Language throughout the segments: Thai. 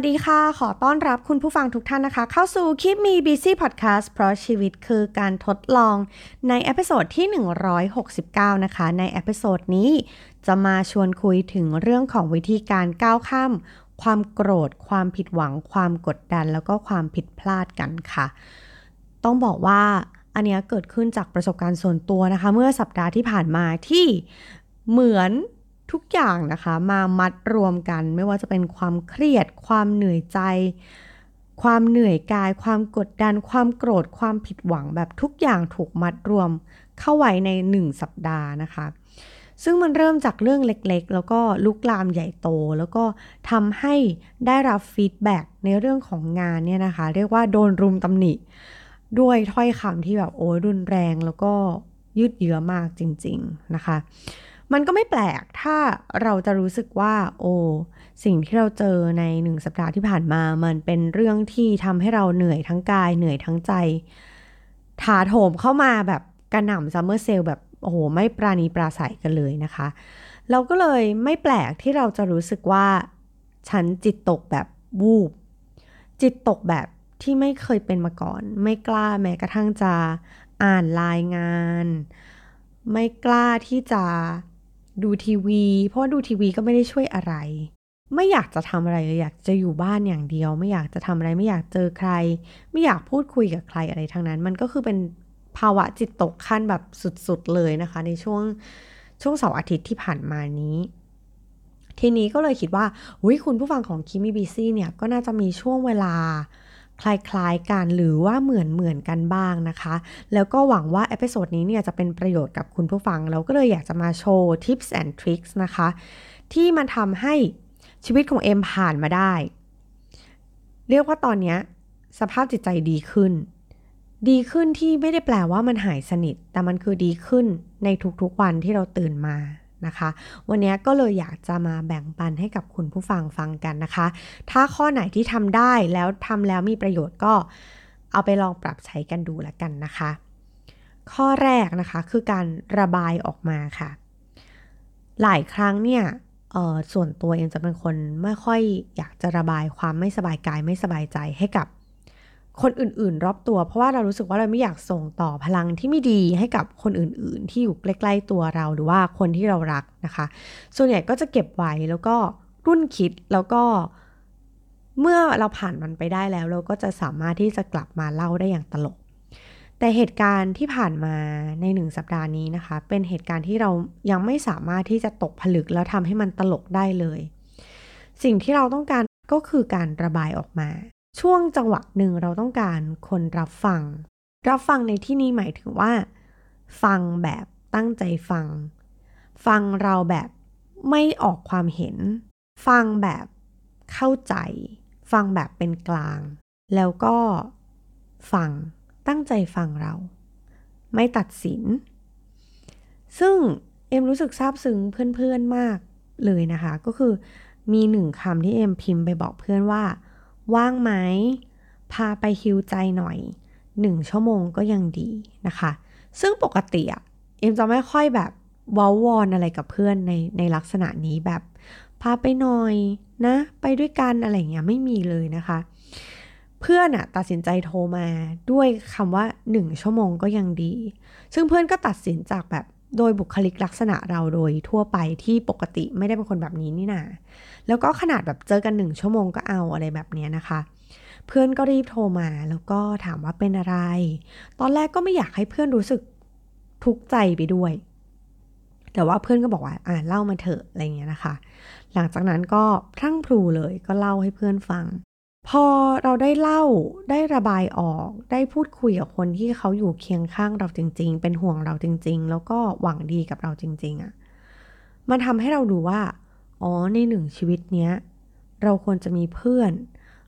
สวัสดีค่ะ ขอต้อนรับคุณผู้ฟังทุกท่านนะคะ เข้าสู่ Keep Me Busy Podcast เพราะชีวิตคือการทดลองใน episode ที่ 169 นะคะ ใน episode นี้จะมาชวนคุยถึงเรื่องของวิธีการก้าวข้าม ความโกรธ ความผิดหวัง ความกดดัน แล้วก็ความผิดพลาดกันค่ะ ต้องบอกว่าอันเนี้ยเกิดขึ้นจากประสบการณ์ส่วนตัวนะคะ เมื่อสัปดาห์ที่ผ่านมาที่เหมือน ทุกอย่างนะคะมามัดรวมกันไม่ว่าจะเป็นความเครียด ความเหนื่อยใจ ความเหนื่อยกาย ความกดดัน ความโกรธ ความผิดหวังแบบทุกอย่างถูกมัดรวมเข้าไว้ในหนึ่งสัปดาห์นะคะ ซึ่งมันเริ่มจากเรื่องเล็กๆ แล้วก็ลุกลามใหญ่โต แล้วก็ทำให้ได้รับฟีดแบ็กในเรื่องของงานเนี่ยนะคะ เรียกว่าโดนรุมตำหนิ ด้วยถ้อยคำที่แบบโอ้ยรุนแรงแล้วก็ยืดเยื้อมากจริง ๆนะคะ มันก็ไม่แปลกถ้าเราจะรู้สึกว่า โอ้สิ่งที่เราเจอในหนึ่งสัปดาห์ที่ผ่านมา มันเป็นเรื่องที่ทำให้เราเหนื่อยทั้งกายเหนื่อยทั้งใจ ถาโถมเข้ามาแบบกระหน่ำซัมเมอร์เซลแบบโอ้โหไม่ปราณีปราศัยกันเลยนะคะ เราก็เลยไม่แปลกที่เราจะรู้สึกว่า ฉันจิตตกแบบวูบ จิตตกแบบที่ไม่เคยเป็นมาก่อน ไม่กล้าแม้กระทั่งจะอ่านรายงาน ไม่กล้าที่จะ ดูทีวี เพราะดูทีวีก็ไม่ได้ช่วยอะไร ไม่อยากจะทำอะไรเลยอยากจะอยู่บ้านอย่างเดียว ไม่อยากจะทำอะไรไม่อยากเจอใคร ไม่อยากพูดคุยกับใครอะไรทั้งนั้น มันก็คือเป็นภาวะจิตตกขั้นแบบสุดๆเลยนะคะ ในช่วงช่วงเสาร์อาทิตย์ที่ผ่านมานี้ ทีนี้ก็เลยคิดว่าคุณผู้ฟังของ Keep Me Busy เนี่ยก็น่าจะมีช่วงเวลา คล้ายๆกันหรือว่าเหมือนเหมือนกันบ้างนะคะ แล้วก็หวังว่า episode นี้เนี่ยจะเป็นประโยชน์กับคุณผู้ฟัง เราก็เลยอยากจะมาแชร์ tips and tricks นะคะ ที่มันทำให้ชีวิตของเอ็มผ่านมาได้ เรียกว่าตอนนี้สภาพจิตใจดีขึ้น ดีขึ้นที่ไม่ได้แปลว่ามันหายสนิท แต่มันคือดีขึ้นในทุกๆวันที่เราตื่นมา นะคะ วันนี้ก็เลยอยากจะมาแบ่งปันให้กับคุณผู้ฟังฟังกันนะคะ ถ้าข้อไหนที่ทำได้แล้วทำแล้วมีประโยชน์ก็เอาไปลองปรับใช้กันดูแล้วกันนะคะ ข้อแรกนะคะคือการระบายออกมาค่ะ หลายครั้งเนี่ยส่วนตัวเองจะเป็นคนไม่ค่อยอยากจะระบายความไม่สบายกายไม่สบายใจให้กับ คนอื่นๆ รอบตัว เพราะว่าเรารู้สึกว่าเราไม่อยากส่งต่อพลังที่ไม่ดีให้กับคนอื่นๆ ที่อยู่ใกล้ ๆ ตัวเราหรือว่าคนที่เรารักนะคะ ส่วนใหญ่ก็จะเก็บไว้แล้วก็รุ่นคิดแล้วก็เมื่อเราผ่านมันไปได้แล้ว เราก็จะสามารถที่จะกลับมาเล่าได้อย่างตลก แต่เหตุการณ์ที่ผ่านมาในหนึ่งสัปดาห์นี้นะคะ เป็นเหตุการณ์ที่เรายังไม่สามารถที่จะตกผลึกแล้วทำให้มันตลกได้เลย สิ่งที่เราต้องการก็คือการระบายออกมา ช่วงจังหวะหนึ่งเราต้องการคนรับฟัง รับฟังในที่นี้หมายถึงว่า ฟังแบบตั้งใจฟัง ฟังเราแบบไม่ออกความเห็น ฟังแบบเข้าใจ ฟังแบบเป็นกลาง แล้วก็ฟังตั้งใจฟังเรา ไม่ตัดสิน ซึ่งเอ็มรู้สึกซาบซึ้งเพื่อนๆมากเลยนะคะ ก็คือมีหนึ่งคำที่เอ็มพิมพ์ไปบอกเพื่อนว่า ว่างไหม พาไปฮิวใจหน่อยหนึ่งชั่วโมงก็ยังดีนะคะ ซึ่งปกติอะเอ็มจะไม่ค่อยแบบวอลวอนอะไรกับเพื่อนในในลักษณะนี้แบบ พาไปหน่อยนะ ไปด้วยกันอะไรเงี้ยไม่มีเลยนะคะ เพื่อนอะตัดสินใจโทรมาด้วยคำว่าหนึ่งชั่วโมงก็ยังดี ซึ่งเพื่อนก็ตัดสินจากแบบ โดยบุคลิกลักษณะเราโดยทั่วไปที่ปกติไม่ได้เป็นคนแบบนี้นี่นาแล้วก็ขนาดแบบเจอกันหนึ่งชั่วโมงก็เอาอะไรแบบนี้นะคะ เพื่อนก็รีบโทรมาแล้วก็ถามว่าเป็นอะไร ตอนแรกก็ไม่อยากให้เพื่อนรู้สึกทุกข์ใจไปด้วย แต่ว่าเพื่อนก็บอกว่าอ่าเล่ามาเถอะอะไรเงี้ยนะคะ หลังจากนั้นก็พรั่งพลูเลยก็เล่าให้เพื่อนฟัง พอเราได้เล่าได้ระบายออก ได้พูดคุยกับคนที่เขาอยู่เคียงข้างเราจริง ๆ เป็นห่วงเราจริง ๆ แล้วก็หวังดีกับเราจริง ๆอะ่ะมันทำให้เราดูว่า อ๋อในหนึ่งชีวิตเนี้ย เราควรจะมีเพื่อน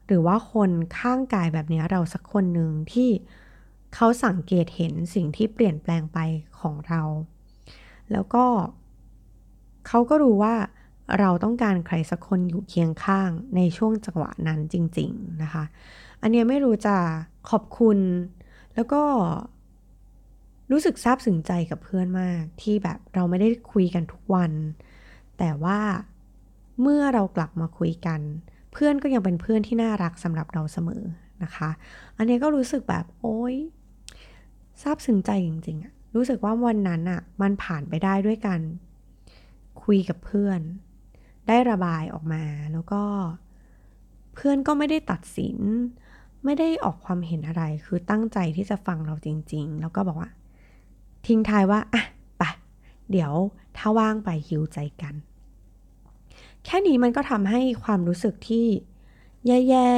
หรือว่าคนข้างกายแบบนี้เราสักคนหนึ่งที่เขาสังเกตเห็นสิ่งที่เปลี่ยนแปลงไปของเรา แล้วก็เขาก็รู้ว่า เราต้องการใครสักคนอยู่เคียงข้างในช่วงจังหวะนั้นจริง ๆ นะคะ อันนี้ไม่รู้จะขอบคุณ แล้วก็รู้สึกซาบซึ้งใจกับเพื่อนมาก ที่แบบเราไม่ได้คุยกันทุกวัน แต่ว่าเมื่อเรากลับมาคุยกัน เพื่อนก็ยังเป็นเพื่อนที่น่ารักสำหรับเราเสมอนะคะ อันนี้ก็รู้สึกแบบโอ๊ยซาบซึ้งใจจริงๆอะรู้สึกว่าวันนั้นอะมันผ่านไปได้ด้วยกัน คุยกับเพื่อน ได้ระบายออกมา แล้วก็เพื่อนก็ไม่ได้ตัดสิน ไม่ได้ออกความเห็นอะไร คือตั้งใจที่จะฟังเราจริง ๆ แล้วก็บอกว่า ทิ้งท้ายว่าอะไปเดี๋ยวถ้าว่างไปฮิวใจกัน แค่นี้มันก็ทำให้ความรู้สึกที่แย่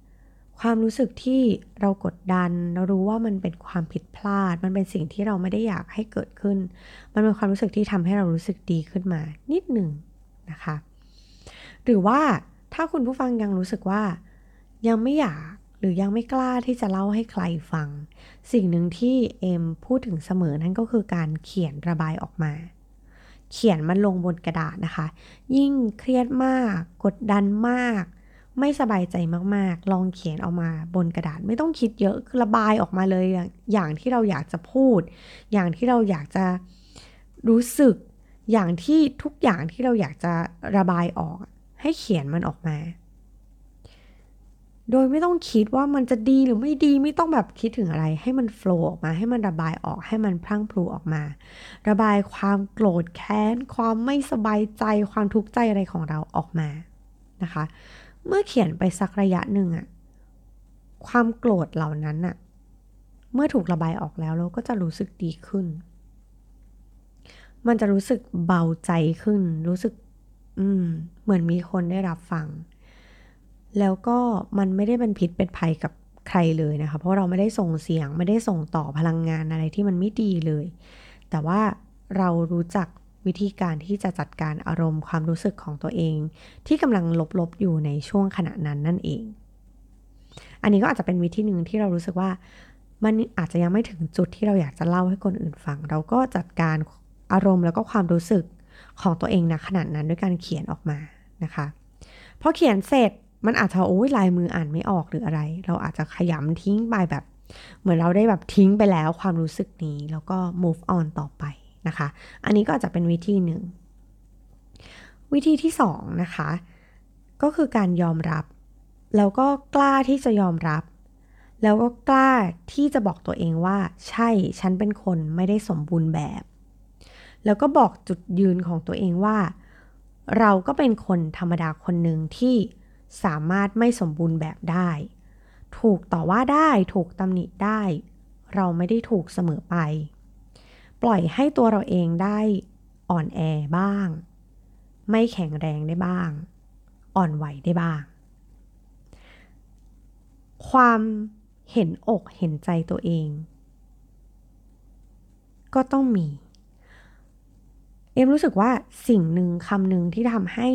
ๆ ความรู้สึกที่เรากดดัน เรารู้ว่ามันเป็นความผิดพลาด มันเป็นสิ่งที่เราไม่ได้อยากให้เกิดขึ้น มันเป็นความรู้สึกที่ทำให้เรารู้สึกดีขึ้นมานิดหนึ่งนะคะ หรือว่าถ้าคุณผู้ฟังยังรู้สึกว่า ยังไม่อยากหรือยังไม่กล้าที่จะเล่าให้ใครฟัง สิ่งหนึ่งที่เอ็มพูดถึงเสมอนั่นก็คือการเขียนระบายออกมา เขียนมันลงบนกระดาษนะคะ ยิ่งเครียดมาก กดดันมาก ไม่สบายใจมากๆ ลองเขียนออกมาบนกระดาษไม่ต้องคิดเยอะคือระบายออกมาเลยอย่างที่เราอยากจะพูด อย่างที่เราอยากจะรู้สึก อย่างที่ทุกอย่างที่เราอยากจะระบายออก ให้เขียนมันออกมา โดยไม่ต้องคิดว่ามันจะดีหรือไม่ดีไม่ต้องแบบคิดถึงอะไร ให้มันโฟล์ออกมา ให้มันระบายออกให้มันพลั่งพลูออกมา ระบายความโกรธแค้น ความไม่สบายใจความทุกข์ใจอะไรของเราออกมานะคะ เมื่อเขียนไปสักระยะหนึ่งอะความโกรธเหล่านั้นอะเมื่อถูกระบายออกแล้วเราก็จะรู้สึกดีขึ้น มันจะรู้สึกเบาใจขึ้น รู้สึก อืม เหมือนมีคนได้รับฟัง แล้วก็มันไม่ได้เป็นพิษเป็นภัยกับใครเลยนะคะ เพราะเราไม่ได้ส่งเสียงไม่ได้ส่งต่อพลังงานอะไรที่มันไม่ดีเลย แต่ว่าเรารู้จักวิธีการที่จะจัดการอารมณ์ความรู้สึกของตัวเอง ที่กำลังลบๆอยู่ในช่วงขณะนั้นนั่นเอง อันนี้ก็อาจจะเป็นวิธีหนึ่งที่เรารู้สึกว่ามันอาจจะยังไม่ถึงจุดที่เราอยากจะเล่าให้คนอื่นฟัง เราก็จัดการอารมณ์แล้วก็ความรู้สึก ของตัวเองนะขนาดนั้นด้วยการเขียนออกมานะคะพอเขียนเสร็จมันอาจจะโอ้ยลายมืออ่านไม่ออกหรืออะไร เราอาจจะขยำทิ้งไปแบบ เหมือนเราได้แบบทิ้งไปแล้วความรู้สึกนี้แล้วก็ move on ต่อไปนะคะ อันนี้ก็อาจจะเป็นวิธีหนึ่ง วิธีที่สองนะคะ ก็คือการยอมรับ แล้วก็กล้าที่จะยอมรับ แล้วก็กล้าที่จะบอกตัวเองว่า ใช่ฉันเป็นคนไม่ได้สมบูรณ์แบบ แล้วก็บอกจุดยืนของตัวเองว่า เราก็เป็นคนธรรมดาคนหนึ่งที่สามารถไม่สมบูรณ์แบบได้ ถูกต่อว่าได้ถูกตำหนิได้ เราไม่ได้ถูกเสมอไป ปล่อยให้ตัวเราเองได้อ่อนแอบ้าง ไม่แข็งแรงได้บ้าง อ่อนไหวได้บ้าง ความเห็นอกเห็นใจตัวเอง ก็ต้องมี เอ็มรู้สึกว่าสิ่งหนึ่งคำหนึ่งที่ทำให้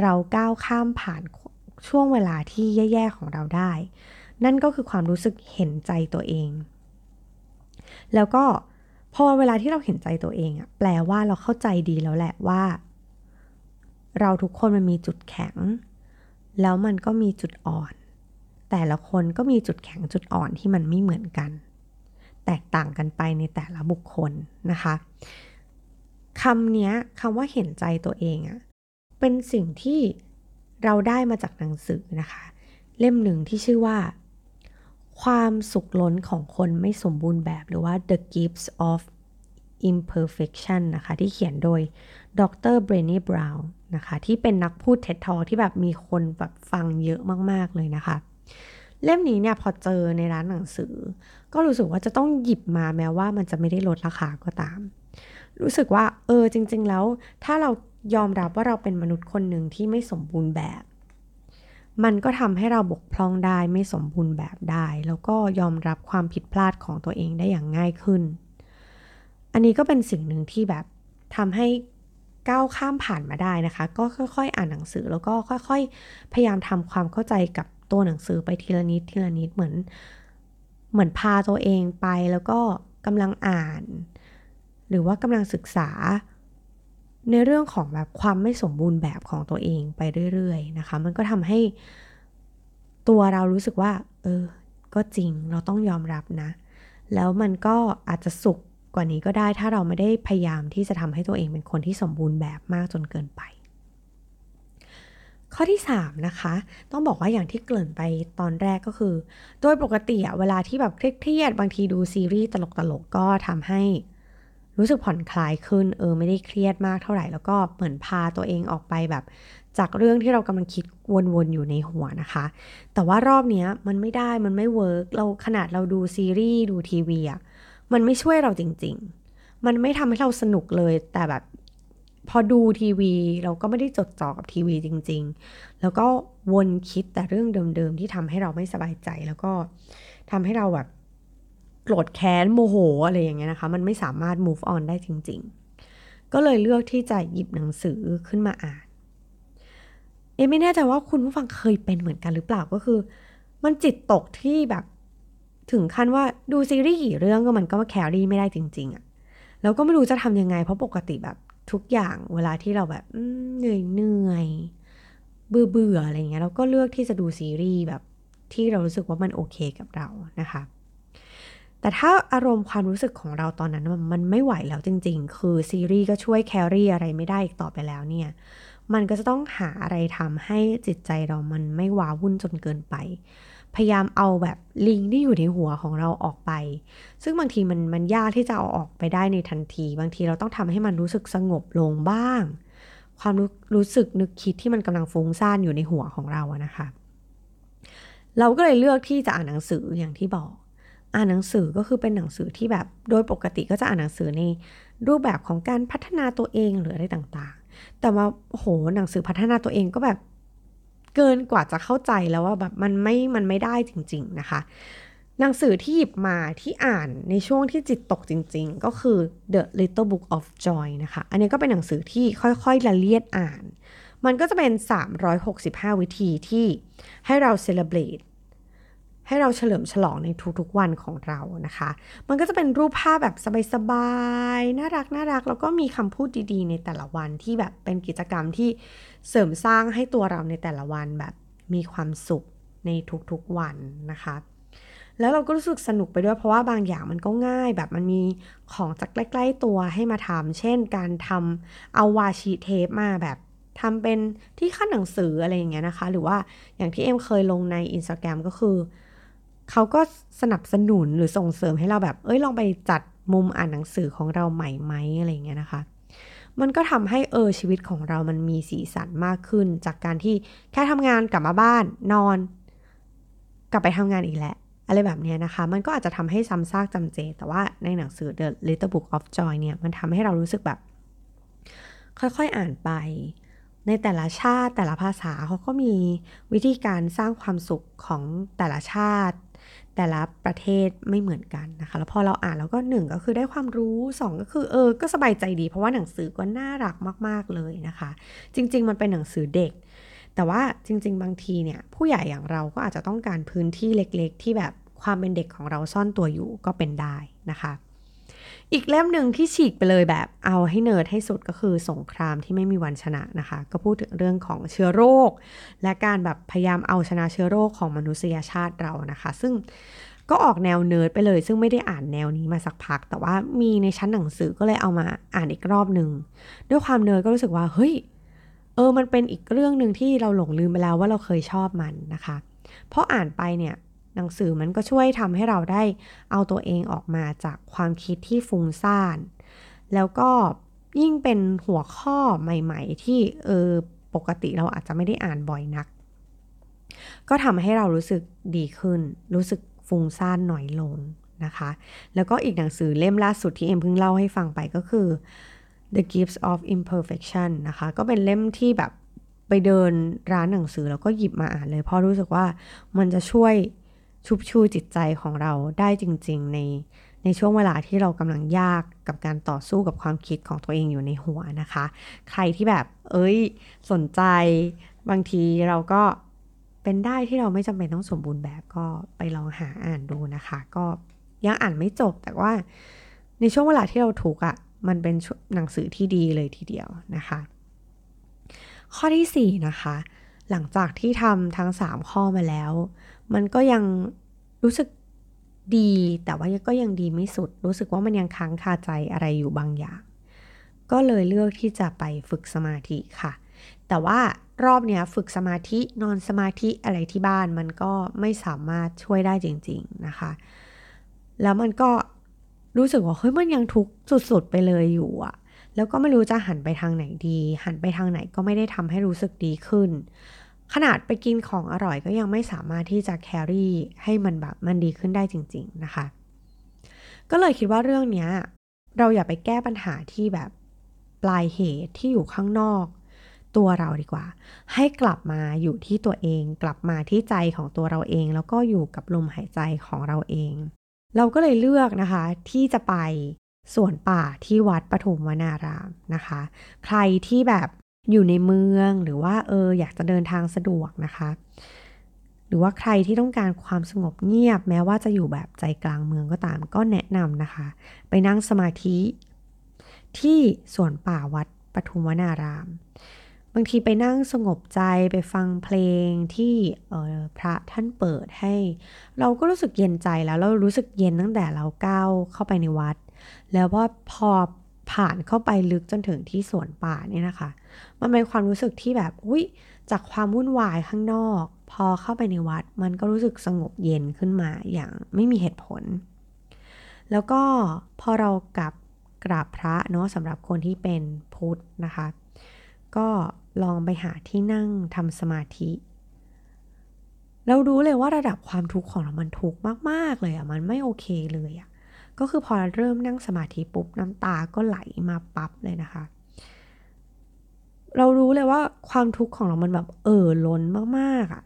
เราก้าวข้ามผ่านช่วงเวลาที่แย่ๆของเราได้ นั่นก็คือความรู้สึกเห็นใจตัวเอง แล้วก็พอเวลาที่เราเห็นใจตัวเองอะแปลว่าเราเข้าใจดีแล้วแหละว่า เราทุกคนมันมีจุดแข็ง แล้วมันก็มีจุดอ่อน แต่ละคนก็มีจุดแข็งจุดอ่อนที่มันไม่เหมือนกัน แตกต่างกันไปในแต่ละบุคคลนะคะ คำนี้คำว่าเห็นใจตัวเองอะเป็นสิ่งที่เราได้มาจากหนังสือนะคะ เล่มหนึ่งที่ชื่อว่า ความสุขล้นของคนไม่สมบูรณ์แบบหรือว่า The Gifts of Imperfection นะคะ ที่เขียนโดยดรเบรนนี่บราวน์นะคะ ที่เป็นนักพูดเท็ดทอที่แบบมีคนแบบฟังเยอะมาก ๆ เลยนะคะ เล่มนี้เนี่ยพอเจอในร้านหนังสือ ก็รู้สึกว่าจะต้องหยิบมาแม้ว่ามันจะไม่ได้ลดราคาก็ตาม รู้สึกว่า เออจริง ๆ แล้ว ถ้าเรายอมรับว่าเราเป็นมนุษย์คนหนึ่งที่ไม่สมบูรณ์แบบ มันก็ทำให้เราบกพร่องได้ไม่สมบูรณ์แบบได้ แล้วก็ยอมรับความผิดพลาดของตัวเองได้อย่างง่ายขึ้น อันนี้ก็เป็นสิ่งหนึ่งที่แบบทำให้ก้าวข้ามผ่านมาได้นะคะ ก็ค่อย ๆ อ่านหนังสือแล้วก็ค่อย ๆ พยายามทำความเข้าใจกับตัวหนังสือไปทีละนิดทีละนิดเหมือน เหมือนพาตัวเองไปแล้วก็กำลังอ่าน หรือว่ากำลังศึกษา ในเรื่องของแบบความไม่สมบูรณ์แบบของตัวเองไปเรื่อยๆนะคะ มันก็ทำให้ตัวเรารู้สึกว่า เออ ก็จริงเราต้องยอมรับนะ แล้วมันก็อาจจะสุขกว่านี้ก็ได้ถ้าเราไม่ได้พยายามที่จะทำให้ตัวเองเป็นคนที่สมบูรณ์แบบมากจนเกินไป ข้อที่ 3 นะคะ ต้องบอกว่าอย่างที่เกริ่นไปตอนแรกก็คือ โดยปกติเวลาที่แบบเครียดๆบางทีดูซีรีส์ตลกๆก็ทำให้ รู้สึกผ่อนคลายขึ้น เออไม่ได้เครียดมากเท่าไหร่ แล้วก็เหมือนพาตัวเองออกไปแบบ จากเรื่องที่เรากำลังคิดวนๆอยู่ในหัวนะคะ แต่ว่ารอบนี้มันไม่ได้มันไม่เวิร์กเราขนาดเราดูซีรีส์ดูทีวีอะมันไม่ช่วยเราจริง ๆ มันไม่ทำให้เราสนุกเลย แต่แบบพอดูทีวีเราก็ไม่ได้จดจ่อกับทีวีจริง ๆ แล้วก็วนคิดแต่เรื่องเดิมๆที่ทำให้เราไม่สบายใจ แล้วก็ทำให้เราแบบ โกรธแค้นโมโหอะไรอย่างเงี้ยนะคะ มันไม่สามารถ move on ได้จริง ๆ ก็เลยเลือกที่จะหยิบหนังสือขึ้นมาอ่าน เอไม่แน่ใจว่าคุณผู้ฟังเคยเป็นเหมือนกันหรือเปล่าก็คือ มันจิตตกที่แบบถึงขั้นว่าดูซีรีส์กี่เรื่องก็มันก็มาแคลรี่ไม่ได้จริง ๆอะแล้วก็ไม่รู้จะทำยังไง เพราะปกติแบบทุกอย่างเวลาที่เราแบบเหนื่อยเหนื่อยเบื่อเบื่ออะไรเงี้ยเราก็เลือกที่จะดูซีรีส์แบบที่เรารู้สึกว่ามันโอเคกับเรานะคะ แต่ถ้าอารมณ์ความรู้สึกของเราตอนนั้นมันไม่ไหวแล้วจริง ๆ คือซีรีส์ก็ช่วยแครี่อะไรไม่ได้อีกต่อไปแล้วเนี่ย มันก็จะต้องหาอะไรทำให้จิตใจเรามันไม่ว้าวุ่นจนเกินไป พยายามเอาแบบลิงที่อยู่ในหัวของเราออกไป ซึ่งบางทีมันมันยากที่จะเอาออกไปได้ในทันที บางทีเราต้องทำให้มันรู้สึกสงบลงบ้าง ความรู้รู้สึกนึกคิดที่มันกำลังฟุ้งซ่านอยู่ในหัวของเราอะนะคะ เราก็เลยเลือกที่จะอ่านหนังสืออย่างที่บอก อ่านหนังสือก็คือเป็นหนังสือที่แบบโดยปกติก็จะอ่านหนังสือในรูปแบบของการพัฒนาตัวเองหรืออะไรต่างๆ แต่ว่าโหหนังสือพัฒนาตัวเองก็แบบเกินกว่าจะเข้าใจแล้วว่าแบบมันไม่ มันไม่ได้จริง ๆนะคะ หนังสือที่หยิบมาที่อ่านในช่วงที่จิตตกจริง ๆ ก็คือ The Little Book of Joy นะคะ อันนี้ก็เป็นหนังสือที่ค่อยๆละเลียดอ่าน มันก็จะเป็น 365 วิธีที่ให้เราเซเลบรต ให้เราเฉลิมฉลองในทุกๆวันของเรานะคะ มันก็จะเป็นรูปภาพแบบสบายๆ น่ารักน่ารัก แล้วก็มีคำพูดดีๆ ในแต่ละวันที่แบบเป็นกิจกรรมที่เสริมสร้างให้ตัวเราในแต่ละวันแบบมีความสุขในทุกๆวันนะคะ แล้วเราก็รู้สึกสนุกไปด้วยเพราะว่าบางอย่างมันก็ง่าย แบบมันมีของจากใกล้ๆตัวให้มาทำเช่น การทำเอาวาชีเทปมาแบบทำเป็นที่ขั้นหนังสืออะไรอย่างเงี้ยนะคะ หรือว่าอย่างที่เอ็มเคยลงใน Instagram ก็คือ เขาก็สนับสนุนหรือส่งเสริมให้เราแบบ เอ้ยลองไปจัดมุมอ่านหนังสือของเราใหม่ไหมอะไรเงี้ยนะคะ มันก็ทำให้เออชีวิตของเรามันมีสีสันมากขึ้น จากการที่แค่ทำงานกลับมาบ้านนอน กลับไปทำงานอีกแหละ อะไรแบบนี้นะคะ มันก็อาจจะทำให้ซ้ำซากจำเจ แต่ว่าในหนังสือ The Little Book of Joy เนี่ยมันทำให้เรารู้สึกแบบ ค่อยๆอ่านไป ในแต่ละชาติแต่ละภาษาเขาก็มีวิธีการสร้างความสุขของแต่ละชาติ แต่ละประเทศไม่เหมือนกันนะคะ แล้วพอเราอ่านแล้วก็หนึ่งก็คือได้ความรู้สองก็คือเออ ก็สบายใจดี เพราะว่าหนังสือก็น่ารักมาก ๆเลยนะคะ จริง ๆ มันเป็นหนังสือเด็ก แต่ว่าจริง ๆ บางทีเนี่ย ผู้ใหญ่อย่างเราก็อาจจะต้องการพื้นที่เล็ก ๆ ที่แบบความเป็นเด็กของเราซ่อนตัวอยู่ก็เป็นได้นะคะ อีกเล่มหนึ่งที่ฉีกไปเลยแบบเอาให้เนิร์ดให้สุดก็คือสงครามที่ไม่มีวันชนะนะคะ ก็พูดถึงเรื่องของเชื้อโรค และการแบบพยายามเอาชนะเชื้อโรคของมนุษยชาติเรานะคะ ซึ่งก็ออกแนวเนิร์ดไปเลย ซึ่งไม่ได้อ่านแนวนี้มาสักพัก แต่ว่ามีในชั้นหนังสือก็เลยเอามาอ่านอีกรอบหนึ่งด้วยความเนิร์ดก็รู้สึกว่าเฮ้ยเออมันเป็นอีกเรื่องหนึ่งที่เราหลงลืมไปแล้วว่าเราเคยชอบมันนะคะเพราะอ่านไปเนี่ย หนังสือมันก็ช่วยทำให้เราได้เอาตัวเองออกมาจากความคิดที่ฟุ้งซ่าน แล้วก็ยิ่งเป็นหัวข้อใหม่ ๆ ที่เออปกติเราอาจจะไม่ได้อ่านบ่อยนัก ก็ทำให้เรารู้สึกดีขึ้น รู้สึกฟุ้งซ่านหน่อยลงนะคะ แล้วก็อีกหนังสือเล่มล่าสุดที่เอ็มเพิ่งเล่าให้ฟังไปก็คือ The Gifts of Imperfection นะคะ ก็เป็นเล่มที่แบบไปเดินร้านหนังสือแล้วก็หยิบมาอ่านเลย เพราะรู้สึกว่ามันจะช่วย ชุบชูจิตใจของเราได้จริง ๆ ในในช่วงเวลาที่เรากำลังยากกับการต่อสู้กับความคิดของตัวเองอยู่ในหัวนะคะ ใครที่แบบ เอ้ย สนใจ บางทีเราก็เป็นได้ที่เราไม่จำเป็นต้องสมบูรณ์แบบก็ไปลองหาอ่านดูนะคะ ก็ยังอ่านไม่จบแต่ว่าในช่วงเวลาที่เราถูกอะ่ะ มันเป็นหนังสือที่ดีเลยทีเดียวนะคะ ข้อที่ 4 นะคะ หลังจากที่ทำทั้ง 3 ข้อมาแล้ว มันก็ยังรู้สึกดีแต่ว่าก็ยังดีไม่สุด รู้สึกว่ามันยังค้างคาใจอะไรอยู่บางอย่าง ก็เลยเลือกที่จะไปฝึกสมาธิค่ะ แต่ว่ารอบเนี้ยฝึกสมาธินอนสมาธิอะไรที่บ้านมันก็ไม่สามารถช่วยได้จริง ๆนะคะ แล้วมันก็รู้สึกว่าเฮ้ยมันยังทุกข์สุดๆไปเลยอยู่อะแล้วก็ไม่รู้จะหันไปทางไหนดี หันไปทางไหนก็ไม่ได้ทำให้รู้สึกดีขึ้น ขนาดไปกินของอร่อยก็ยังไม่สามารถที่จะแครี่ให้มันแบบมันดีขึ้นได้จริง ๆ นะคะ ก็เลยคิดว่าเรื่องนี้เราอย่าไปแก้ปัญหาที่แบบปลายเหตุที่อยู่ข้างนอก ตัวเราดีกว่า ให้กลับมาอยู่ที่ตัวเอง กลับมาที่ใจของตัวเราเอง แล้วก็อยู่กับลมหายใจของเราเอง เราก็เลยเลือกนะคะ ที่จะไปสวนป่าที่วัดปฐุมวนารามนะคะ ใครที่แบบ อยู่ในเมืองหรือว่าเอออยากจะเดินทางสะดวกนะคะ หรือว่าใครที่ต้องการความสงบเงียบ แม้ว่าจะอยู่แบบใจกลางเมืองก็ตามก็แนะนำนะคะ ไปนั่งสมาธิ ที่สวนป่าวัดปฐุมวนาราม บางทีไปนั่งสงบใจไปฟังเพลงที่พระท่านเปิดให้ เราก็รู้สึกเย็นใจแล้วเรารู้สึกเย็นตั้งแต่เราก้าวเข้าไปในวัด แล้วพอพอ ผ่านเข้าไปลึกจนถึงที่สวนป่าเนี่ยนะคะ มันเป็นความรู้สึกที่แบบ อุ้ยจากความวุ่นวายข้างนอก พอเข้าไปในวัด มันก็รู้สึกสงบเย็นขึ้นมาอย่างไม่มีเหตุผล แล้วก็พอเรากลับกราบพระเนาะสำหรับคนที่เป็นพุทธนะคะ ก็ลองไปหาที่นั่งทำสมาธิเรารู้เลยว่าระดับความทุกข์ของเรามันทุกข์มาก ๆ เลยอะ่ะ มันไม่โอเคเลยอะ่ะ ก็คือพอเริ่มนั่งสมาธิปุ๊บน้ำตาก็ไหลมาปั๊บเลยนะคะ เรารู้เลยว่าความทุกข์ของเรามันแบบเออล้นมากๆอะ่ะ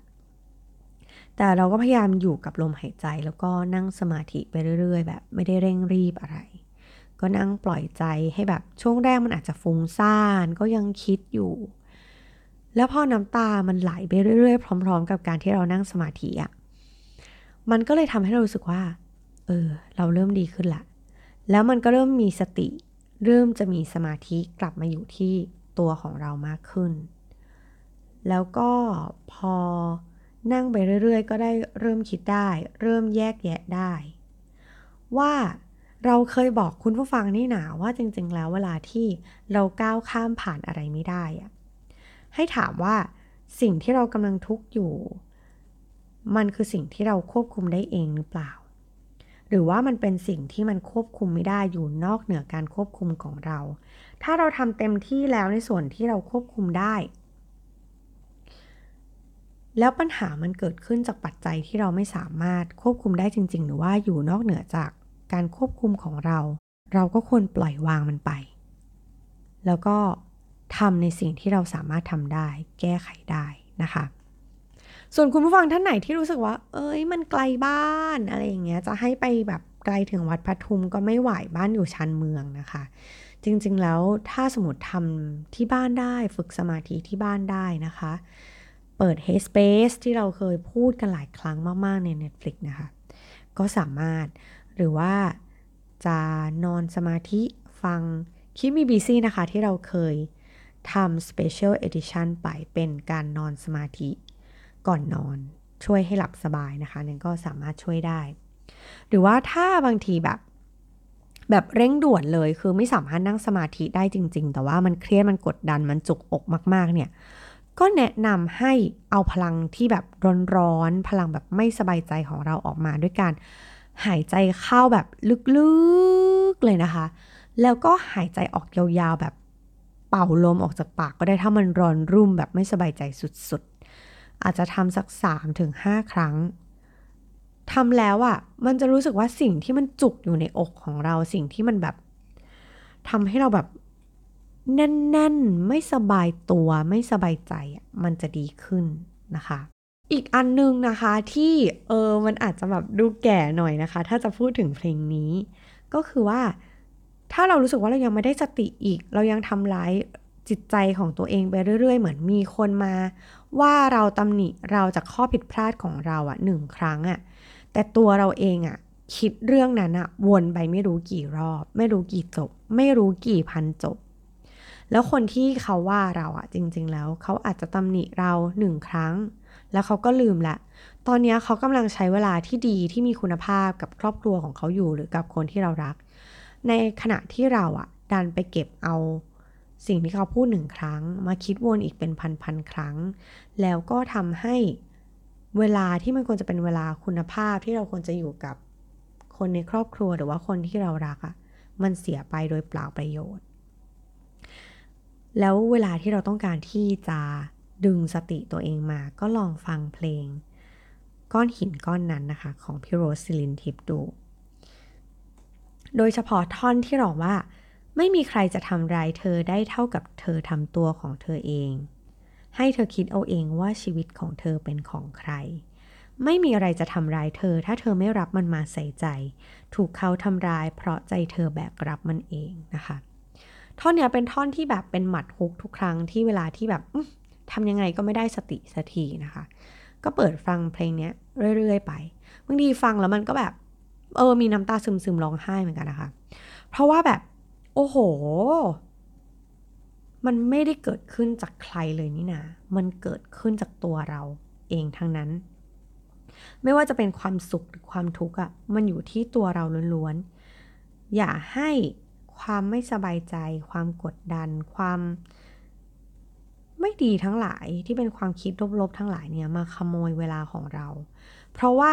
แต่เราก็พยายามอยู่กับลมหายใจแล้วก็นั่งสมาธิไปเรื่อย ๆ แบบไม่ได้เร่งรีบอะไร ก็นั่งปล่อยใจให้แบบช่วงแรกมันอาจจะฟุ้งซ่านก็ยังคิดอยู่ แล้วพอน้ำตามันไหลไปเรื่อยๆ พร้อม ๆ กับการที่เรานั่งสมาธิอะ่ะมันก็เลยทำให้เรารู้สึกว่า เออ เราเริ่มดีขึ้นละ แล้วมันก็เริ่มมีสติ เริ่มจะมีสมาธิกลับมาอยู่ที่ตัวของเรามากขึ้น แล้วก็พอนั่งไปเรื่อยๆ ก็ได้เริ่มคิดได้ เริ่มแยกแยะได้ ว่าเราเคยบอกคุณผู้ฟังนี่หนาว่าจริง ๆ แล้วเวลาที่เราก้าวข้ามผ่านอะไรไม่ได้อะให้ถามว่าสิ่งที่เรากำลังทุกข์อยู่ มันคือสิ่งที่เราควบคุมได้เองหรือเปล่า หรือว่ามันเป็นสิ่งที่มันควบคุมไม่ได้อยู่นอกเหนือการควบคุมของเรา ถ้าเราทำเต็มที่แล้วในส่วนที่เราควบคุมได้ แล้วปัญหามันเกิดขึ้นจากปัจจัยที่เราไม่สามารถควบคุมได้จริง ๆ หรือว่าอยู่นอกเหนือจากการควบคุมของเรา เราก็ควรปล่อยวางมันไป แล้วก็ทำในสิ่งที่เราสามารถทำได้ แก้ไขได้นะคะ ส่วนคุณผู้ฟังท่านไหนที่รู้สึกว่า เอ้ยมันไกลบ้านอะไรอย่างเงี้ยจะให้ไปแบบไกลถึงวัดปทุมก็ไม่ไหวบ้านอยู่ชานเมืองนะคะ จริงๆแล้วถ้าสมมติทำที่บ้านได้ฝึกสมาธิที่บ้านได้นะคะ เปิด Headspace ที่เราเคยพูดกันหลายครั้งมากๆใน Netflix นะคะ ก็สามารถหรือว่าจะนอนสมาธิฟังคิมีบีซี่นะคะที่เราเคยทำ Special Edition ไปเป็นการนอนสมาธิ ก่อนนอนช่วยให้หลับสบายนะคะนั่นก็สามารถช่วยได้ หรือว่าถ้าบางทีแบบแบบเร่งด่วนเลยคือไม่สามารถนั่งสมาธิได้จริง ๆ แต่ว่ามันเครียดมันกดดันมันจุกอกมาก ๆ เนี่ย ก็แนะนำให้เอาพลังที่แบบร้อนๆพลังแบบไม่สบายใจของเราออกมาด้วยการหายใจเข้าแบบลึกๆเลยนะคะ แล้วก็หายใจออกยาวๆแบบเป่าลมออกจากปากก็ได้ถ้ามันร้อนรุ่มแบบไม่สบายใจสุดๆ อาจจะทำสัก 3-5ถึงครั้งทำแล้วอะ่ะ มันจะรู้สึกว่าสิ่งที่มันจุกอยู่ในอกของเราสิ่งที่มันแบบทำให้เราแบบแน่นๆ ไม่สบายตัวไม่สบายใจมันจะดีขึ้นนะคะ อีกอันนึงนะคะที่เออมันอาจจะแบบดูแก่หน่อยนะคะ ถ้าจะพูดถึงเพลงนี้ ก็คือว่าถ้าเรารู้สึกว่าเรายังไม่ได้สติอีก เรายังทำร้ายจิตใจของตัวเองไปเรื่อย ๆ เหมือนมีคนมา ว่าเราตำหนิเราจากข้อผิดพลาดของเราอะหนึ่งครั้งอะแต่ตัวเราเองอะคิดเรื่องนั้นอะวนไปไม่รู้กี่รอบ ไม่รู้กี่จบ ไม่รู้กี่พันจบ แล้วคนที่เขาว่าเราอะจริง ๆ แล้วเขาอาจจะตำหนิเราหนึ่งครั้ง แล้วเขาก็ลืมละ ตอนนี้เขากำลังใช้เวลาที่ดีที่มีคุณภาพกับครอบครัวของเขาอยู่หรือกับคนที่เรารัก ในขณะที่เราอะดันไปเก็บเอา สิ่งที่เขาพูดหนึ่งครั้ง มาคิดวนอีกเป็นพันๆครั้ง แล้วก็ทำให้เวลาที่มันควรจะเป็นเวลาคุณภาพที่เราควรจะอยู่กับคนในครอบครัวหรือว่าคนที่เรารักอะ่ะมันเสียไปโดยเปล่าประโยชน์ แล้วเวลาที่เราต้องการที่จะดึงสติตัวเองมา ก็ลองฟังเพลง ก้อนหินก้อนนั้นนะคะของพี่โรสซิลินทิปดู โดยเฉพาะท่อนที่ร้องว่า ไม่มีใครจะทำร้ายเธอได้เท่ากับเธอทำตัวของเธอเอง ให้เธอคิดเอาเองว่าชีวิตของเธอเป็นของใคร ไม่มีอะไรจะทำร้ายเธอ ถ้าเธอไม่รับมันมาใส่ใจ ถูกเขาทำร้ายเพราะใจเธอแบกรับมันเองนะคะ ท่อนเนี้ยเป็นท่อนที่แบบเป็นหมัดฮุกทุกครั้งที่เวลาที่แบบทำยังไงก็ไม่ได้สติสักทีนะคะ ก็เปิดฟังเพลงเนี้ยเรื่อย ๆ ไปบางทีฟังแล้วมันก็แบบ เออมีน้ำตาซึมๆร้องไห้เหมือนกันนะคะ เพราะว่าแบบ โอ้โห มันไม่ได้เกิดขึ้นจากใครเลยนี่นะมันเกิดขึ้นจากตัวเราเองทั้งนั้น ไม่ว่าจะเป็นความสุขหรือความทุกข์อะ่ะ มันอยู่ที่ตัวเราล้วนๆ อย่าให้ความไม่สบายใจ ความกดดัน ความไม่ดีทั้งหลายที่เป็นความคิดลบๆทั้งหลายเนี่ยมาขโมยเวลาของเรา เพราะว่า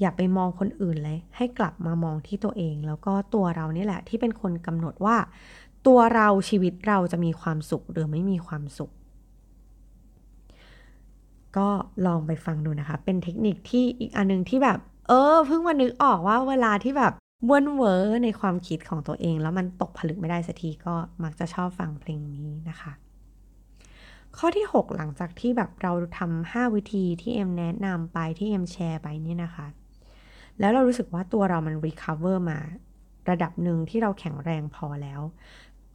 อย่าไปมองคนอื่นเลย ให้กลับมามองที่ตัวเอง แล้วก็ตัวเรานี่แหละที่เป็นคนกำหนดว่า ตัวเราชีวิตเราจะมีความสุขหรือไม่มีความสุข ก็ลองไปฟังดูนะคะ เป็นเทคนิคที่อีกอันนึงที่แบบ เออเพิ่งมานึกออกว่าเวลาที่แบบวนเวอร์ในความคิดของตัวเอง แล้วมันตกผลึกไม่ได้สักทีก็มักจะชอบฟังเพลงนี้นะคะ ข้อที่ 6 หลังจากที่แบบเราทำ5วิธีที่เอ็มแนะนำไปที่เอ็มแชร์ไปนี่นะคะ แล้วเรารู้สึกว่าตัวเรามัน recover มาระดับหนึ่งที่เราแข็งแรงพอแล้ว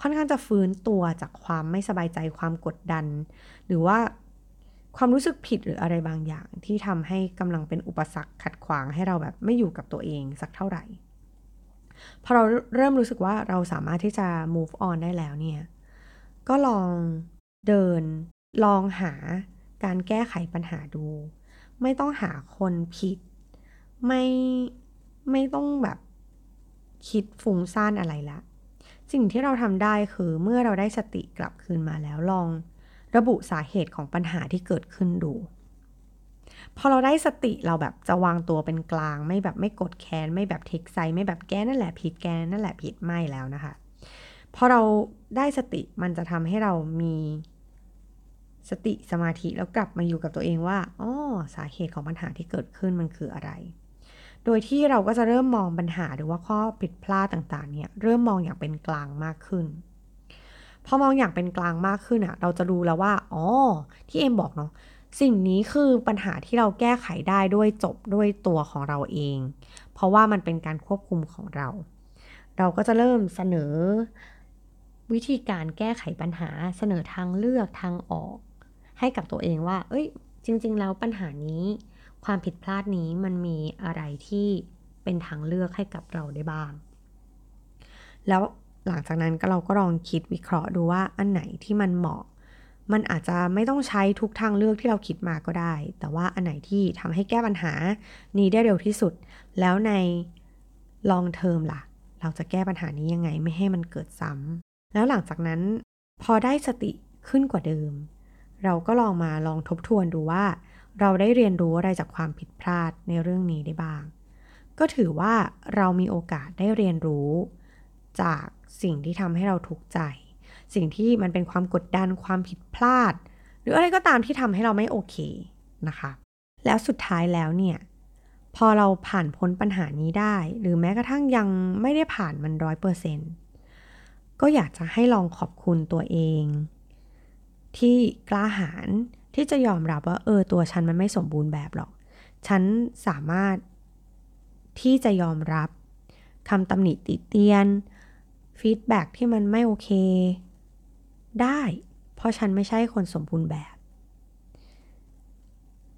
ค่อนข้างจะฟื้นตัวจากความไม่สบายใจความกดดัน หรือว่าความรู้สึกผิดหรืออะไรบางอย่าง ที่ทำให้กำลังเป็นอุปสรรคขัดขวางให้เราแบบไม่อยู่กับตัวเองสักเท่าไหร่พอเราเริ่มรู้สึกว่าเราสามารถที่จะ move on ได้แล้วเนี่ย ก็ลองเดิน ลองหาการแก้ไขปัญหาดู ไม่ต้องหาคนผิด ไม่ไม่ต้องแบบคิดฟุ้งซ่านอะไรละ สิ่งที่เราทำได้คือเมื่อเราได้สติกลับคืนมาแล้วลองระบุสาเหตุของปัญหาที่เกิดขึ้นดู พอเราได้สติเราแบบจะวางตัวเป็นกลาง ไม่แบบไม่กดแค้นไม่แบบเทคไซไม่แบบแกนั่นแหละผิดแกนั่นแหละผิดไม่แล้วนะคะพอเราได้สติมันจะทำให้เรามีสติสมาธิแล้วกลับมาอยู่กับตัวเองว่าอ๋อสาเหตุของปัญหาที่เกิดขึ้นมันคืออะไร โดยที่เราก็จะเริ่มมองปัญหาหรือว่าข้อผิดพลาดต่างๆเนี่ยเริ่มมองอย่างเป็นกลางมากขึ้นพอมองอย่างเป็นกลางมากขึ้นอะเราจะรู้แล้วว่าอ๋อที่เอ็มบอกเนาะสิ่งนี้คือปัญหาที่เราแก้ไขได้ด้วยจบด้วยตัวของเราเอง เพราะว่ามันเป็นการควบคุมของเรา เราก็จะเริ่มเสนอ วิธีการแก้ไขปัญหาเสนอทางเลือกทางออก ให้กับตัวเองว่า เอ้ย จริง ๆ แล้วปัญหานี้ ความผิดพลาดนี้มันมีอะไรที่เป็นทางเลือกให้กับเราได้บ้าง แล้วหลังจากนั้นก็เราก็ลองคิดวิเคราะห์ดูว่าอันไหนที่มันเหมาะ มันอาจจะไม่ต้องใช้ทุกทางเลือกที่เราคิดมาก็ได้ แต่ว่าอันไหนที่ทำให้แก้ปัญหานี้ได้เร็วที่สุด แล้วในลองเทอมล่ะ เราจะแก้ปัญหานี้ยังไงไม่ให้มันเกิดซ้ำแล้วหลังจากนั้นพอได้สติขึ้นกว่าเดิม เราก็ลองมาลองทบทวนดูว่า เราได้เรียนรู้อะไรจากความผิดพลาดในเรื่องนี้ได้บ้าง ก็ถือว่าเรามีโอกาสได้เรียนรู้ จากสิ่งที่ทำให้เราทุกข์ใจ สิ่งที่มันเป็นความกดดันความผิดพลาด หรืออะไรก็ตามที่ทำให้เราไม่โอเคนะคะ แล้วสุดท้ายแล้วเนี่ยพอเราผ่านพ้นปัญหานี้ได้ หรือแม้กระทั่งยังไม่ได้ผ่านมันร้อยเปอร์เซนต์ก็อยากจะให้ลองขอบคุณตัวเอง ที่กล้าหาญ ที่จะยอมรับว่าเออตัวฉันมันไม่สมบูรณ์แบบหรอก ฉันสามารถที่จะยอมรับคำตำหนิติเตียนฟีดแบ็ที่มันไม่โอเค ได้ เพราะฉันไม่ใช่คนสมบูรณ์แบบ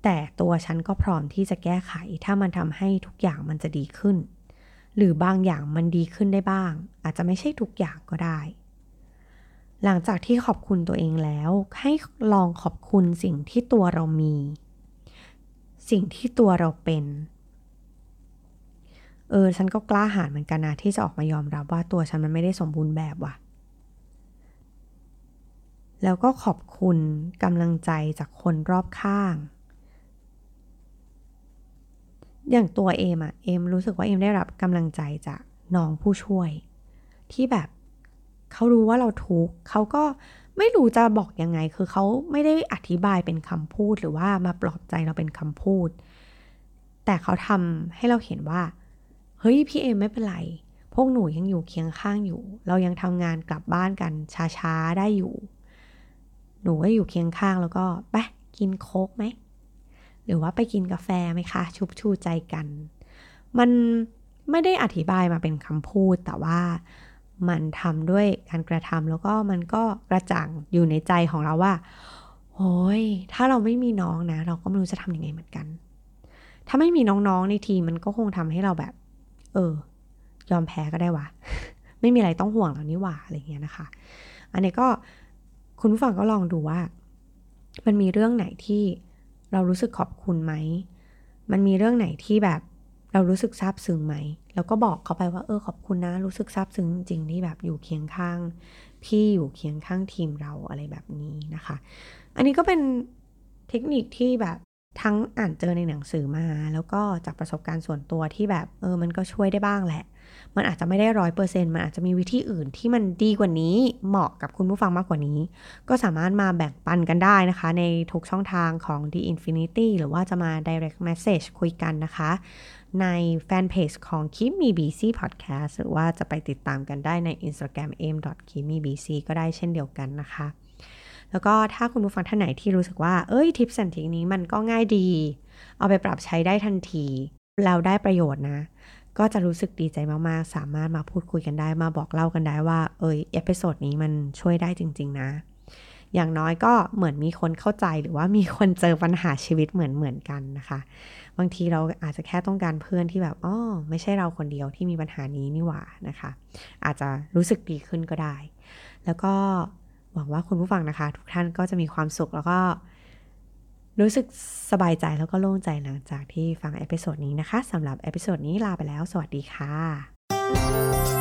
แต่ตัวฉันก็พร้อมที่จะแก้ไข ถ้ามันทำให้ทุกอย่างมันจะดีขึ้น หรือบางอย่างมันดีขึ้นได้บ้าง อาจจะไม่ใช่ทุกอย่างก็ได้ หลังจากที่ขอบคุณตัวเองแล้ว ให้ลองขอบคุณสิ่งที่ตัวเรามี สิ่งที่ตัวเราเป็น เออ ฉันก็กล้าหาญเหมือนกันนะที่จะออกมายอมรับว่าตัวฉันมันไม่ได้สมบูรณ์แบบว่ะ แล้วก็ขอบคุณกำลังใจจากคนรอบข้าง อย่างตัวเอมอะเอมรู้สึกว่าเอมได้รับกำลังใจจากน้องผู้ช่วย ที่แบบ เขารู้ว่าเราทุกข์เขาก็ไม่รู้จะบอกยังไง คือเขาไม่ได้อธิบายเป็นคำพูดหรือว่ามาปลอบใจเราเป็นคำพูด แต่เขาทำให้เราเห็นว่า เฮ้ยพี่เอมไม่เป็นไร พวกหนูยังอยู่เคียงข้างอยู่ เรายังทำงานกลับบ้านกันช้าๆได้อยู่ หนูก็อยู่เคียงข้างแล้วก็ไปกินโค้กไหม หรือว่าไปกินกาแฟไหมคะ ชุบชูใจกัน มันไม่ได้อธิบายมาเป็นคำพูดแต่ว่า มันทำด้วยการกระทำแล้วก็มันก็กระจ่างอยู่ในใจของเราว่าโอ้ยถ้าเราไม่มีน้องนะ เราก็ไม่รู้จะทำยังไงเหมือนกัน ถ้าไม่มีน้องๆในทีมมันก็คงทำให้เราแบบ เออ ยอมแพ้ก็ได้วะไม่มีอะไรต้องห่วงแล้วนี่หว่าอะไรเงี้ยนะคะ อันนี้ก็คุณผู้ฟังก็ลองดูว่า มันมีเรื่องไหนที่เรารู้สึกขอบคุณไหม มันมีเรื่องไหนที่แบบ เรารู้สึกซาบซึ้งไหม แล้วก็บอกเขาไปว่าเออขอบคุณนะ รู้สึกซาบซึ้งจริงที่แบบอยู่เคียงข้าง พี่อยู่เคียงข้างทีมเราอะไรแบบนี้นะคะ อันนี้ก็เป็นเทคนิคที่แบบทั้งอ่านเจอในหนังสือมา แล้วก็จากประสบการณ์ส่วนตัวที่แบบเออมันก็ช่วยได้บ้างแหละ มันอาจจะไม่ได้ร้อยเปอร์เซ็นต์มันอาจจะมีวิธีอื่นที่มันดีกว่านี้เหมาะกับคุณผู้ฟังมากกว่านี้ ก็สามารถมาแบ่งปันกันได้นะคะ ในทุกช่องทางของ The Infinity หรือว่าจะมา direct message คุยกันนะคะ ในแฟนเพจของ Keep Me BC Podcast หรือว่าจะไปติดตามกันได้ใน Instagram m k e e p m e b c ก็ได้เช่นเดียวกันนะคะ แล้วก็ถ้าคุณผู้ฟังท่านไหนที่รู้สึกว่า เอ้ย tips and trick นี้มันก็ง่ายดี เอาไปปรับใช้ได้ทันทีแล้วได้ประโยชน์นะ ก็จะรู้สึกดีใจมาก ๆ สามารถมาพูดคุยกันได้มาบอกเล่ากันได้ว่า เอ้ย episode นี้มันช่วยได้จริง ๆ นะ อย่างน้อยก็เหมือนมีคนเข้าใจหรือว่ามีคนเจอปัญหาชีวิตเหมือนเหมือนกันนะคะ บางทีเราอาจจะแค่ต้องการเพื่อนที่แบบอ๋อไม่ใช่เราคนเดียวที่มีปัญหานี้นี่หว่านะคะ อาจจะรู้สึกดีขึ้นก็ได้ แล้วก็หวังว่าคุณผู้ฟังนะคะ ทุกท่านก็จะมีความสุขแล้วก็รู้สึกสบายใจแล้วก็โล่งใจหลังจากที่ฟัง episode นี้นะคะสำหรับ episode นี้ลาไปแล้ว สวัสดีค่ะ